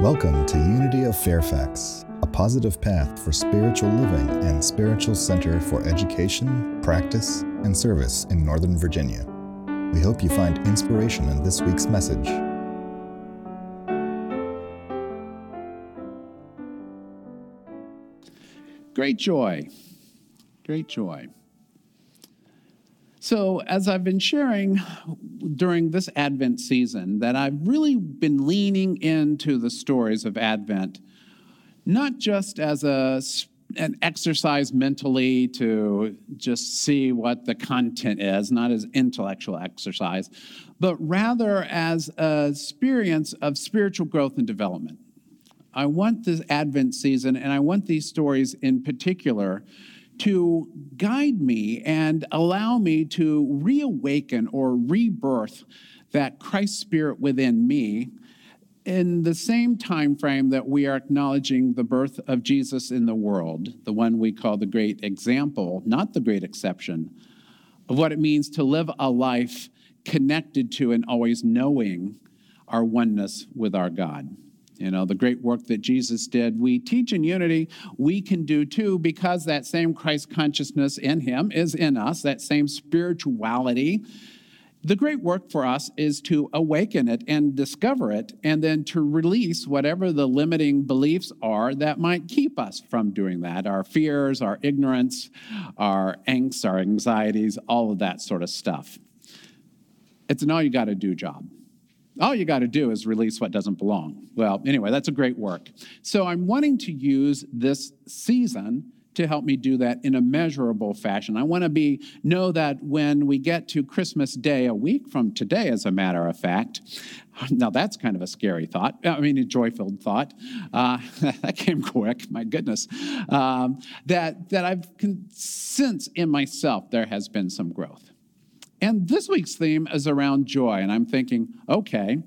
Welcome to Unity of Fairfax, a positive path for spiritual living and spiritual center for education, practice, and service in Northern Virginia. We hope you find inspiration in this week's message. Great joy. Great joy. So, as I've been sharing during this Advent season, that I've really been leaning into the stories of Advent, not just as a, an exercise mentally to just see what the content is, not as intellectual exercise, but rather as an experience of spiritual growth and development. I want this Advent season, and I want these stories in particular to guide me and allow me to reawaken or rebirth that Christ spirit within me in the same time frame that we are acknowledging the birth of Jesus in the world, the one we call the great example, not the great exception, of what it means to live a life connected to and always knowing our oneness with our God. You know, the great work that Jesus did, we teach in unity, we can do too because that same Christ consciousness in him is in us, that same spirituality. The great work for us is to awaken it and discover it, and then to release whatever the limiting beliefs are that might keep us from doing that our fears, our ignorance, our angst, our anxieties, all of that sort of stuff. It's an all you got to do job. All you got to do is release what doesn't belong. Well, anyway, that's a great work. So I'm wanting to use this season to help me do that in a measurable fashion. I want to be know that when we get to Christmas Day, a week from today, as a matter of fact. Now that's kind of a scary thought. I mean, a joy-filled thought. Uh, that came quick. My goodness. Um, that that I've can sense in myself there has been some growth. And this week's theme is around joy. And I'm thinking, okay,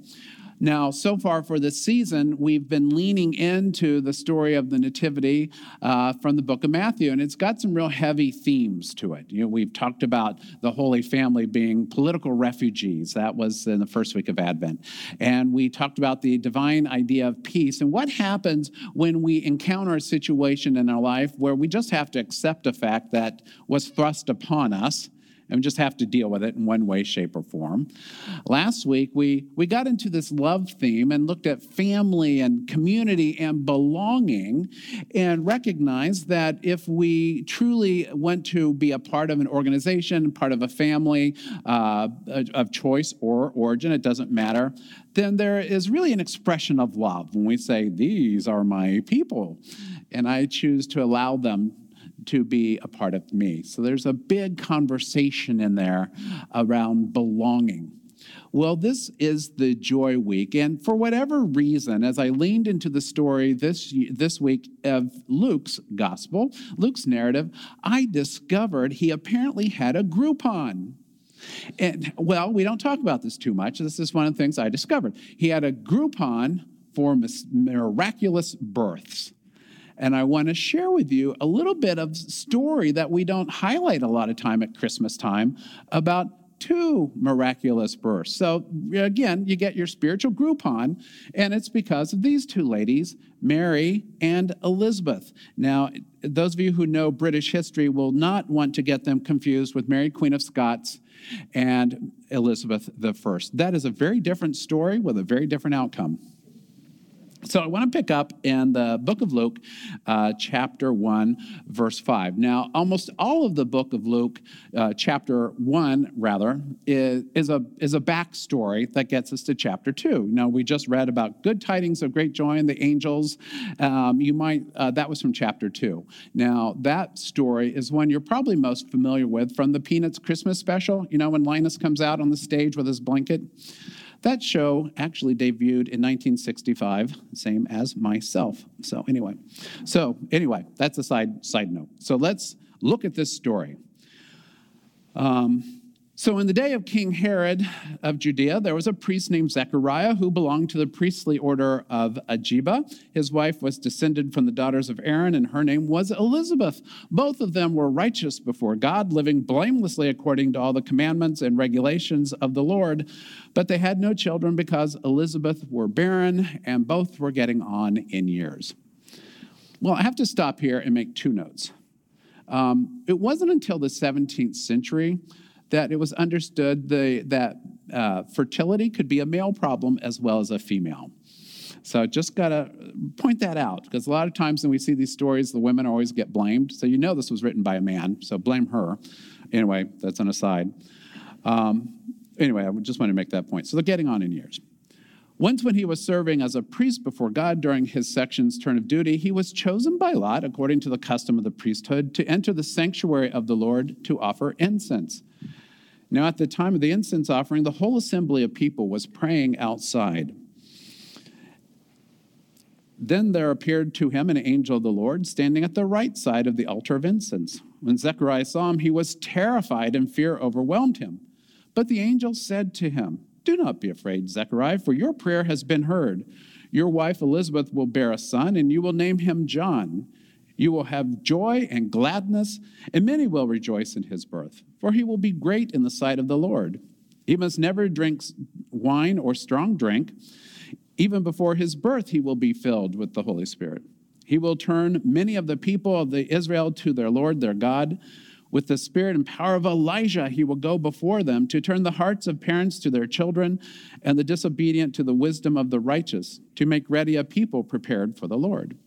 now, so far for this season, we've been leaning into the story of the Nativity uh, from the book of Matthew, and it's got some real heavy themes to it. You know, we've talked about the Holy Family being political refugees. That was in the first week of Advent. And we talked about the divine idea of peace and what happens when we encounter a situation in our life where we just have to accept a fact that was thrust upon us and just have to deal with it in one way, shape, or form. Last week, we, we got into this love theme and looked at family and community and belonging and recognized that if we truly want to be a part of an organization, part of a family uh, of choice or origin, it doesn't matter, then there is really an expression of love when we say, These are my people. And I choose to allow them to be a part of me. So there's a big conversation in there around belonging. Well, this is the Joy Week, and for whatever reason, as I leaned into the story this, this week of Luke's gospel, Luke's narrative, I discovered he apparently had a Groupon. And well, we don't talk about this too much. This is one of the things I discovered. He had a Groupon for miraculous births. And I want to share with you a little bit of story that we don't highlight a lot of time at Christmas time about two miraculous births. So again, you get your spiritual Groupon, and it's because of these two ladies, Mary and Elizabeth. Now, those of you who know British history will not want to get them confused with Mary, Queen of Scots, and Elizabeth I. That is a very different story with a very different outcome. So I want to pick up in the book of Luke, uh, chapter 1, verse 5. Now, almost all of the book of Luke, uh, chapter 1, rather, is, is, a, is a backstory that gets us to chapter 2. Now, we just read about good tidings of great joy and the angels. Um, you might, uh, that was from chapter 2. Now, that story is one you're probably most familiar with from the Peanuts Christmas special. You know, when Linus comes out on the stage with his blanket. That show actually debuted in 1965, same as myself. So anyway, so anyway, that's a side side note. So let's look at this story. Um, So, in the day of King Herod of Judea, there was a priest named Zechariah who belonged to the priestly order of Abijah. His wife was descended from the daughters of Aaron, and her name was Elizabeth. Both of them were righteous before God, living blamelessly according to all the commandments and regulations of the Lord. But they had no children because Elizabeth were barren, and both were getting on in years. Well, I have to stop here and make two notes. Um, it wasn't until the 17th century that it was understood the, that uh, fertility could be a male problem as well as a female. So just got to point that out because a lot of times when we see these stories, the women always get blamed. So you know this was written by a man, so blame her. Anyway, that's an aside. Um, anyway, I just want to make that point. So they're getting on in years. Once, when he was serving as a priest before God during his section's turn of duty, he was chosen by Lot, according to the custom of the priesthood, to enter the sanctuary of the Lord to offer incense. Now, at the time of the incense offering, the whole assembly of people was praying outside. Then there appeared to him an angel of the Lord standing at the right side of the altar of incense. When Zechariah saw him, he was terrified and fear overwhelmed him. But the angel said to him, Do not be afraid, Zechariah, for your prayer has been heard. Your wife Elizabeth will bear a son, and you will name him John. You will have joy and gladness, and many will rejoice in his birth, for he will be great in the sight of the Lord. He must never drink wine or strong drink. Even before his birth, he will be filled with the Holy Spirit. He will turn many of the people of the Israel to their Lord, their God. With the spirit and power of Elijah, he will go before them to turn the hearts of parents to their children and the disobedient to the wisdom of the righteous, to make ready a people prepared for the Lord.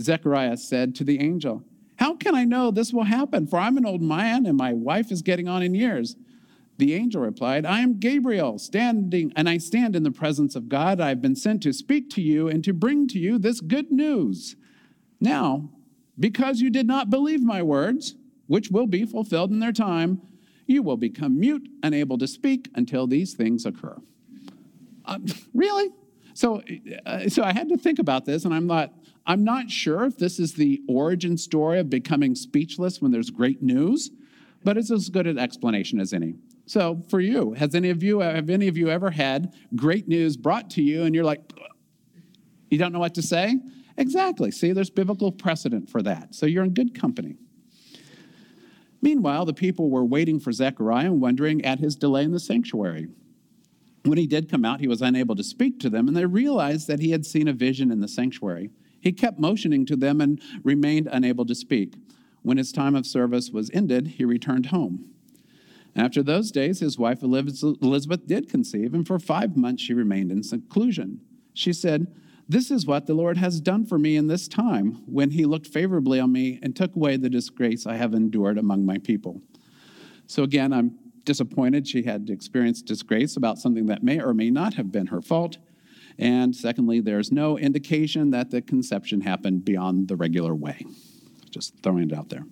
Zechariah said to the angel, How can I know this will happen? For I'm an old man and my wife is getting on in years. The angel replied, I am Gabriel, standing, and I stand in the presence of God. I've been sent to speak to you and to bring to you this good news. Now, because you did not believe my words, which will be fulfilled in their time, you will become mute, unable to speak until these things occur. Uh, really? So, uh, so I had to think about this, and I'm not. I'm not sure if this is the origin story of becoming speechless when there's great news, but it's as good an explanation as any. So, for you, has any of you have any of you ever had great news brought to you, and you're like, you don't know what to say? Exactly. See, there's biblical precedent for that. So you're in good company. Meanwhile, the people were waiting for Zechariah and wondering at his delay in the sanctuary. When he did come out, he was unable to speak to them, and they realized that he had seen a vision in the sanctuary. He kept motioning to them and remained unable to speak. When his time of service was ended, he returned home. After those days, his wife Elizabeth did conceive, and for five months she remained in seclusion. She said, This is what the Lord has done for me in this time, when he looked favorably on me and took away the disgrace I have endured among my people. So again, I'm disappointed she had experienced disgrace about something that may or may not have been her fault. And secondly, there's no indication that the conception happened beyond the regular way. Just throwing it out there.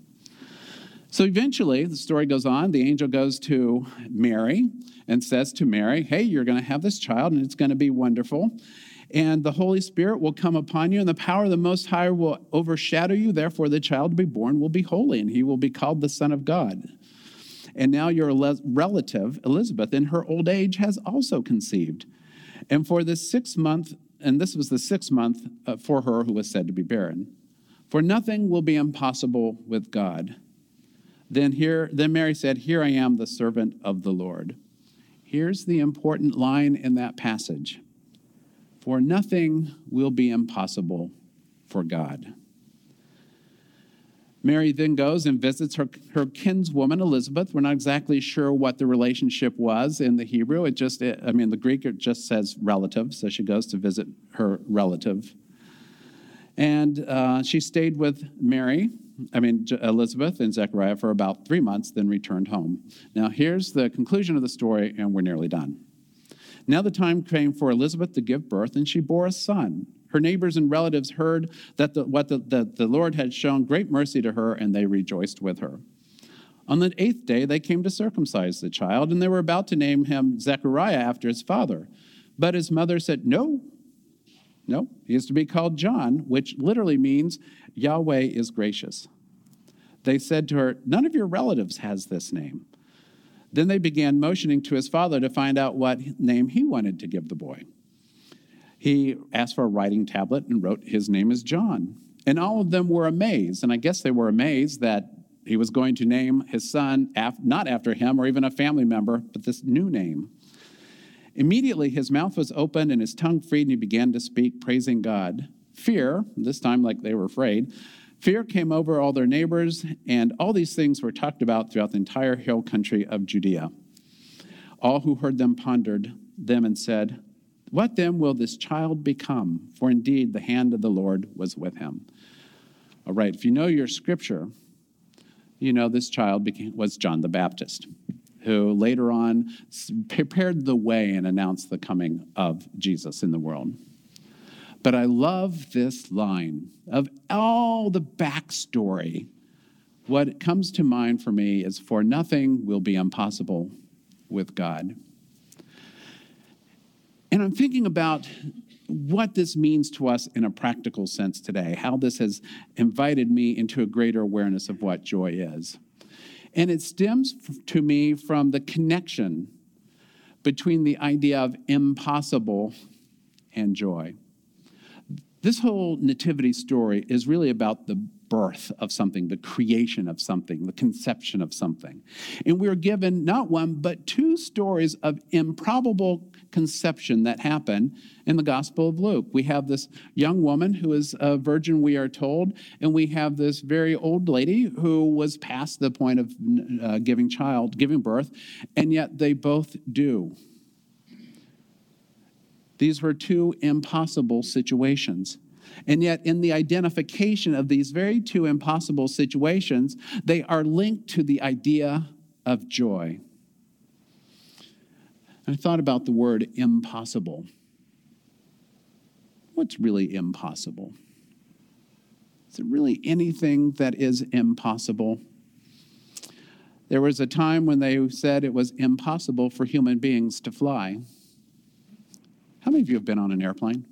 So eventually, the story goes on. The angel goes to Mary and says to Mary, Hey, you're going to have this child, and it's going to be wonderful. And the Holy Spirit will come upon you, and the power of the Most High will overshadow you. Therefore, the child to be born will be holy, and he will be called the Son of God. And now your relative, Elizabeth, in her old age, has also conceived. And for this sixth month, and this was the sixth month uh, for her who was said to be barren. For nothing will be impossible with God. Then here, then Mary said, Here I am, the servant of the Lord. Here's the important line in that passage. For nothing will be impossible for God. Mary then goes and visits her, her kinswoman Elizabeth. We're not exactly sure what the relationship was in the Hebrew. It just, it, I mean, the Greek it just says relative, so she goes to visit her relative. And uh, she stayed with Mary, I mean, Elizabeth and Zechariah for about three months, then returned home. Now, here's the conclusion of the story, and we're nearly done. Now the time came for Elizabeth to give birth, and she bore a son. Her neighbors and relatives heard that the, what the, the, the Lord had shown great mercy to her, and they rejoiced with her. On the eighth day, they came to circumcise the child, and they were about to name him Zechariah after his father. But his mother said, No, no, he is to be called John, which literally means Yahweh is gracious. They said to her, None of your relatives has this name. Then they began motioning to his father to find out what name he wanted to give the boy. He asked for a writing tablet and wrote, His name is John. And all of them were amazed. And I guess they were amazed that he was going to name his son af- not after him or even a family member, but this new name. Immediately his mouth was opened and his tongue freed, and he began to speak, praising God. Fear, this time like they were afraid, fear came over all their neighbors, and all these things were talked about throughout the entire hill country of Judea. All who heard them pondered them and said, What then will this child become? For indeed the hand of the Lord was with him. All right, if you know your scripture, you know this child became, was John the Baptist who later on prepared the way and announced the coming of Jesus in the world. But I love this line of all the backstory. What comes to mind for me is for nothing will be impossible with God. And I'm thinking about what this means to us in a practical sense today, how this has invited me into a greater awareness of what joy is. And it stems to me from the connection between the idea of impossible and joy. This whole nativity story is really about the birth of something, the creation of something, the conception of something. And we're given not one, but two stories of improbable conception that happened in the Gospel of Luke. We have this young woman who is a virgin, we are told, and we have this very old lady who was past the point of uh, giving child, giving birth, and yet they both do. These were two impossible situations. And yet, in the identification of these very two impossible situations, they are linked to the idea of joy. I thought about the word impossible. What's really impossible? Is it really anything that is impossible? There was a time when they said it was impossible for human beings to fly. How many of you have been on an airplane?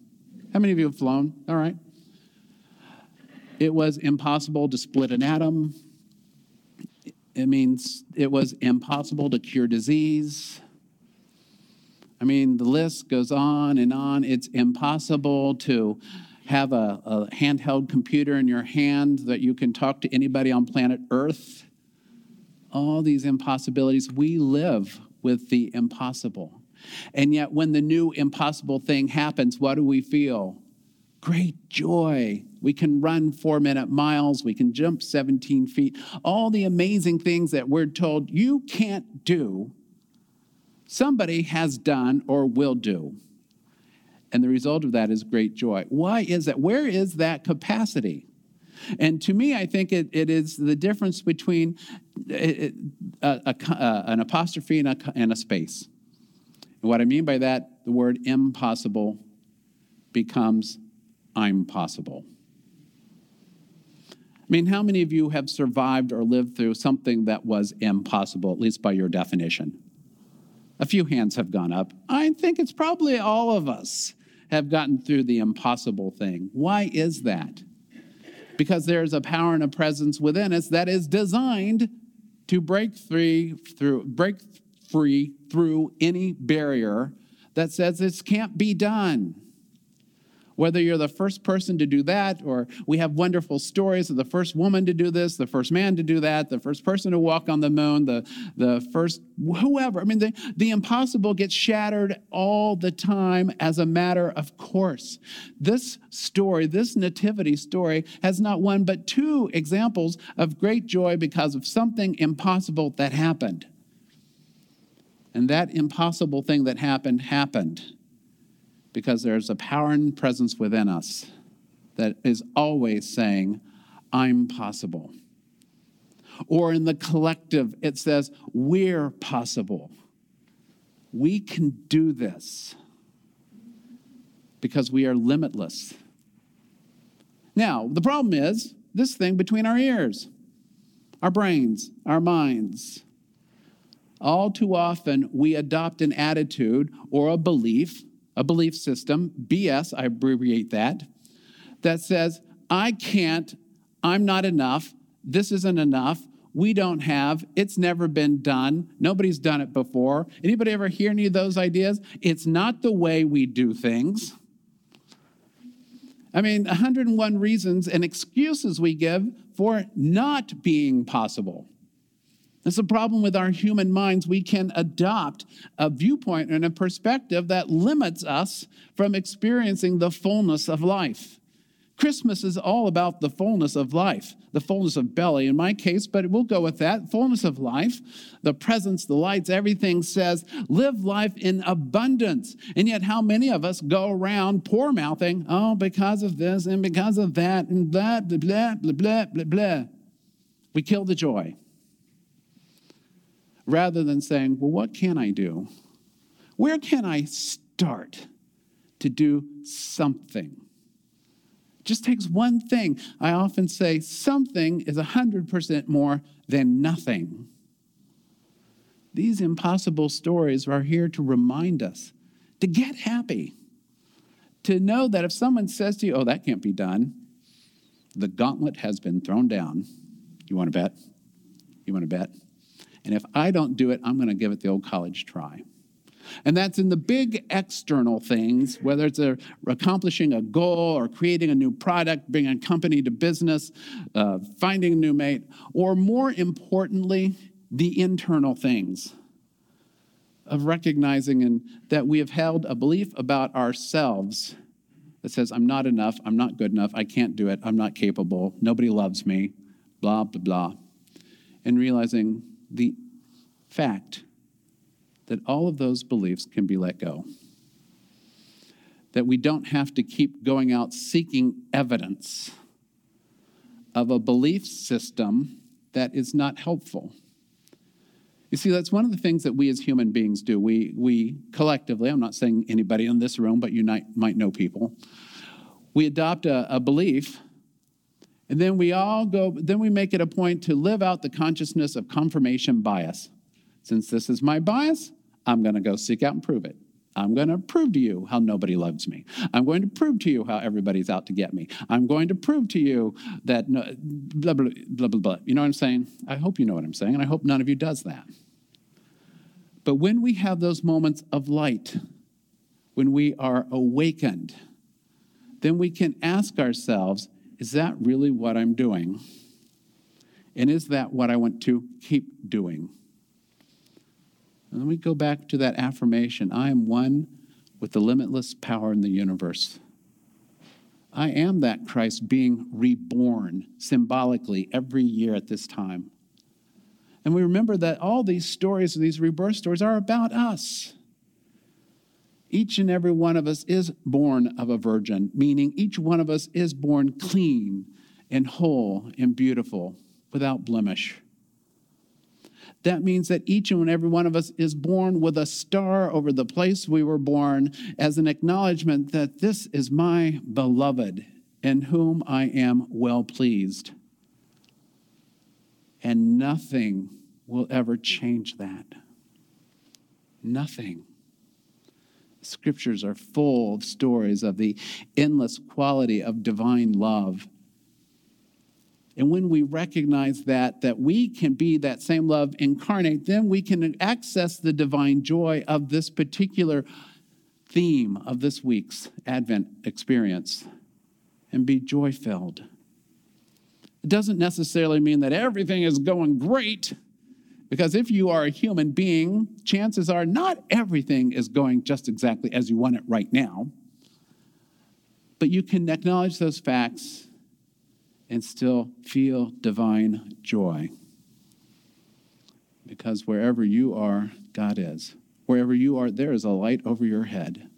How many of you have flown? All right. It was impossible to split an atom. It means it was impossible to cure disease. I mean, the list goes on and on. It's impossible to have a, a, handheld computer in your hand that you can talk to anybody on planet Earth. All these impossibilities. We live with the impossible. And yet, when the new impossible thing happens, what do we feel? Great joy. We can run four minute miles. We can jump 17 feet. All the amazing things that we're told you can't do, somebody has done or will do. And the result of that is great joy. Why is that? Where is that capacity? And to me, I think it, it is the difference between a, a, a, an apostrophe and a, and a space. And what I mean by that, the word impossible becomes I'm possible. I mean, how many of you have survived or lived through something that was impossible, at least by your definition? A few hands have gone up. I think it's probably all of us have gotten through the impossible thing. Why is that? Because there's a power and a presence within us that is designed to break free through break free through any barrier that says this can't be done. Whether you're the first person to do that, or we have wonderful stories of the first woman to do this, the first man to do that, the first person to walk on the moon, the, the first whoever. I mean, the, the impossible gets shattered all the time as a matter of course. This story, this nativity story, has not one but two examples of great joy because of something impossible that happened. And that impossible thing that happened happened because there's a power and presence within us that is always saying, I'm possible. Or in the collective, it says, We're possible. We can do this because we are limitless. Now, the problem is this thing between our ears, our brains, our minds. All too often, we adopt an attitude or a belief a belief system, BS, I abbreviate that, that says, I can't, I'm not enough, this isn't enough, we don't have. It's never been done. Nobody's done it before. Anybody ever hear any of those ideas? It's not the way we do things. I mean, 101 reasons and excuses we give for not being possible. That's the problem with our human minds. We can adopt a viewpoint and a perspective that limits us from experiencing the fullness of life. Christmas is all about the fullness of life, the fullness of belly in my case, but we'll go with that. Fullness of life, the presence, the lights, everything says live life in abundance. And yet, how many of us go around poor mouthing, oh, because of this and because of that and blah, blah, blah, blah, blah, blah, blah. We kill the joy. Rather than saying, well, what can I do? Where can I start to do something? It just takes one thing. I often say something is 100% more than nothing. These impossible stories are here to remind us to get happy, to know that if someone says to you, oh, that can't be done, the gauntlet has been thrown down. You want to bet? You want to bet? And if I don't do it, I'm going to give it the old college try. And that's in the big external things, whether it's a, accomplishing a goal or creating a new product, bringing a company to business, uh, finding a new mate, or more importantly, the internal things of recognizing and that we have held a belief about ourselves that says, I'm not enough, I'm not good enough, I can't do it, I'm not capable, nobody loves me, blah, blah, blah. And realizing the fact that all of those beliefs can be let go. That we don't have to keep going out seeking evidence of a belief system that is not helpful. You see, that's one of the things that we as human beings do. We, we collectively, I'm not saying anybody in this room, but you might, know people, we adopt a, a belief and then we all go, then we make it a point to live out the consciousness of confirmation bias. Since this is my bias, I'm going to go seek out and prove it. I'm going to prove to you how nobody loves me. I'm going to prove to you how everybody's out to get me. I'm going to prove to you that no, blah, blah, blah, blah, blah. You know what I'm saying? I hope you know what I'm saying, and I hope none of you does that. But when we have those moments of light, when we are awakened, then we can ask ourselves, is that really what I'm doing? And is that what I want to keep doing? And then we go back to that affirmation I am one with the limitless power in the universe. I am that Christ being reborn symbolically every year at this time. And we remember that all these stories, these rebirth stories, are about us. Each and every one of us is born of a virgin, meaning each one of us is born clean and whole and beautiful, without blemish that means that each and every one of us is born with a star over the place we were born as an acknowledgement that this is my beloved in whom I am well pleased. And nothing will ever change that. Nothing. Scriptures are full of stories of the endless quality of divine love and when we recognize that, that we can be that same love incarnate, then we can access the divine joy of this particular theme of this week's Advent experience and be joy filled. It doesn't necessarily mean that everything is going great, because if you are a human being, chances are not everything is going just exactly as you want it right now. But you can acknowledge those facts and still feel divine joy. Because wherever you are, God is. Wherever you are, there is a light over your head.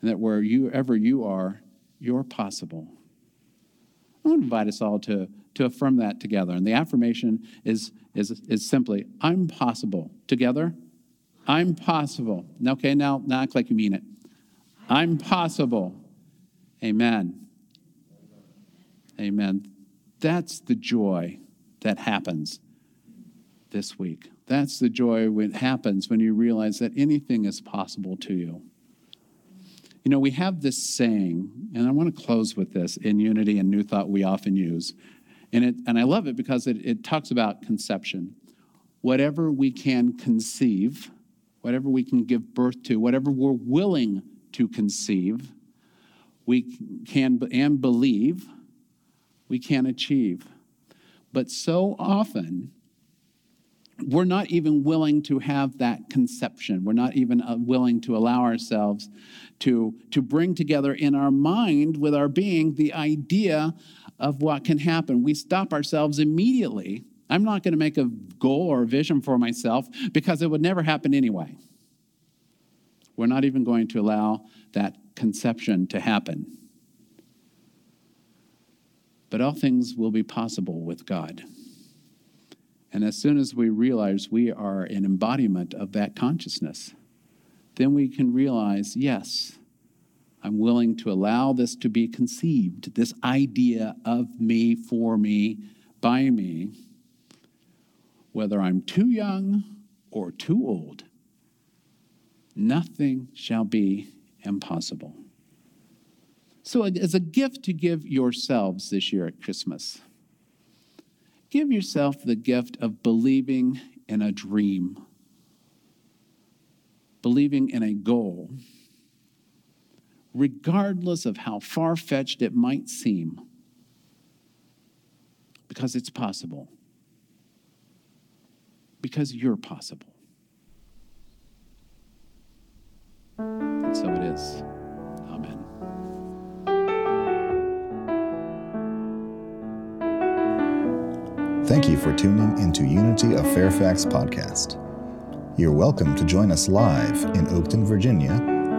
And that wherever you are, you're possible. I want to invite us all to, to affirm that together. And the affirmation is, is, is simply, I'm possible. Together, I'm possible. Okay, now, now act like you mean it. I'm possible. Amen. Amen. That's the joy that happens this week. That's the joy that happens when you realize that anything is possible to you. You know, we have this saying, and I want to close with this in Unity and New Thought we often use, And, it, and I love it because it, it talks about conception. Whatever we can conceive, whatever we can give birth to, whatever we're willing to conceive, we can and believe, we can achieve. But so often, we're not even willing to have that conception. We're not even uh, willing to allow ourselves to, to bring together in our mind with our being the idea of what can happen. We stop ourselves immediately. I'm not going to make a goal or a vision for myself because it would never happen anyway. We're not even going to allow that conception to happen. But all things will be possible with God. And as soon as we realize we are an embodiment of that consciousness, then we can realize yes, I'm willing to allow this to be conceived, this idea of me, for me, by me, whether I'm too young or too old. Nothing shall be impossible. So, as a gift to give yourselves this year at Christmas, Give yourself the gift of believing in a dream, believing in a goal, regardless of how far fetched it might seem, because it's possible, because you're possible. And so it is. Amen. Thank you for tuning into Unity of Fairfax podcast. You're welcome to join us live in Oakton, Virginia,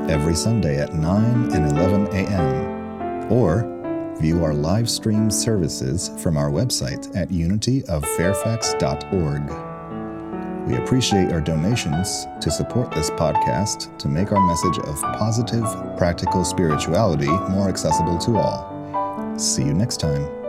every Sunday at 9 and 11 a.m. Or view our live stream services from our website at unityoffairfax.org. We appreciate our donations to support this podcast to make our message of positive, practical spirituality more accessible to all. See you next time.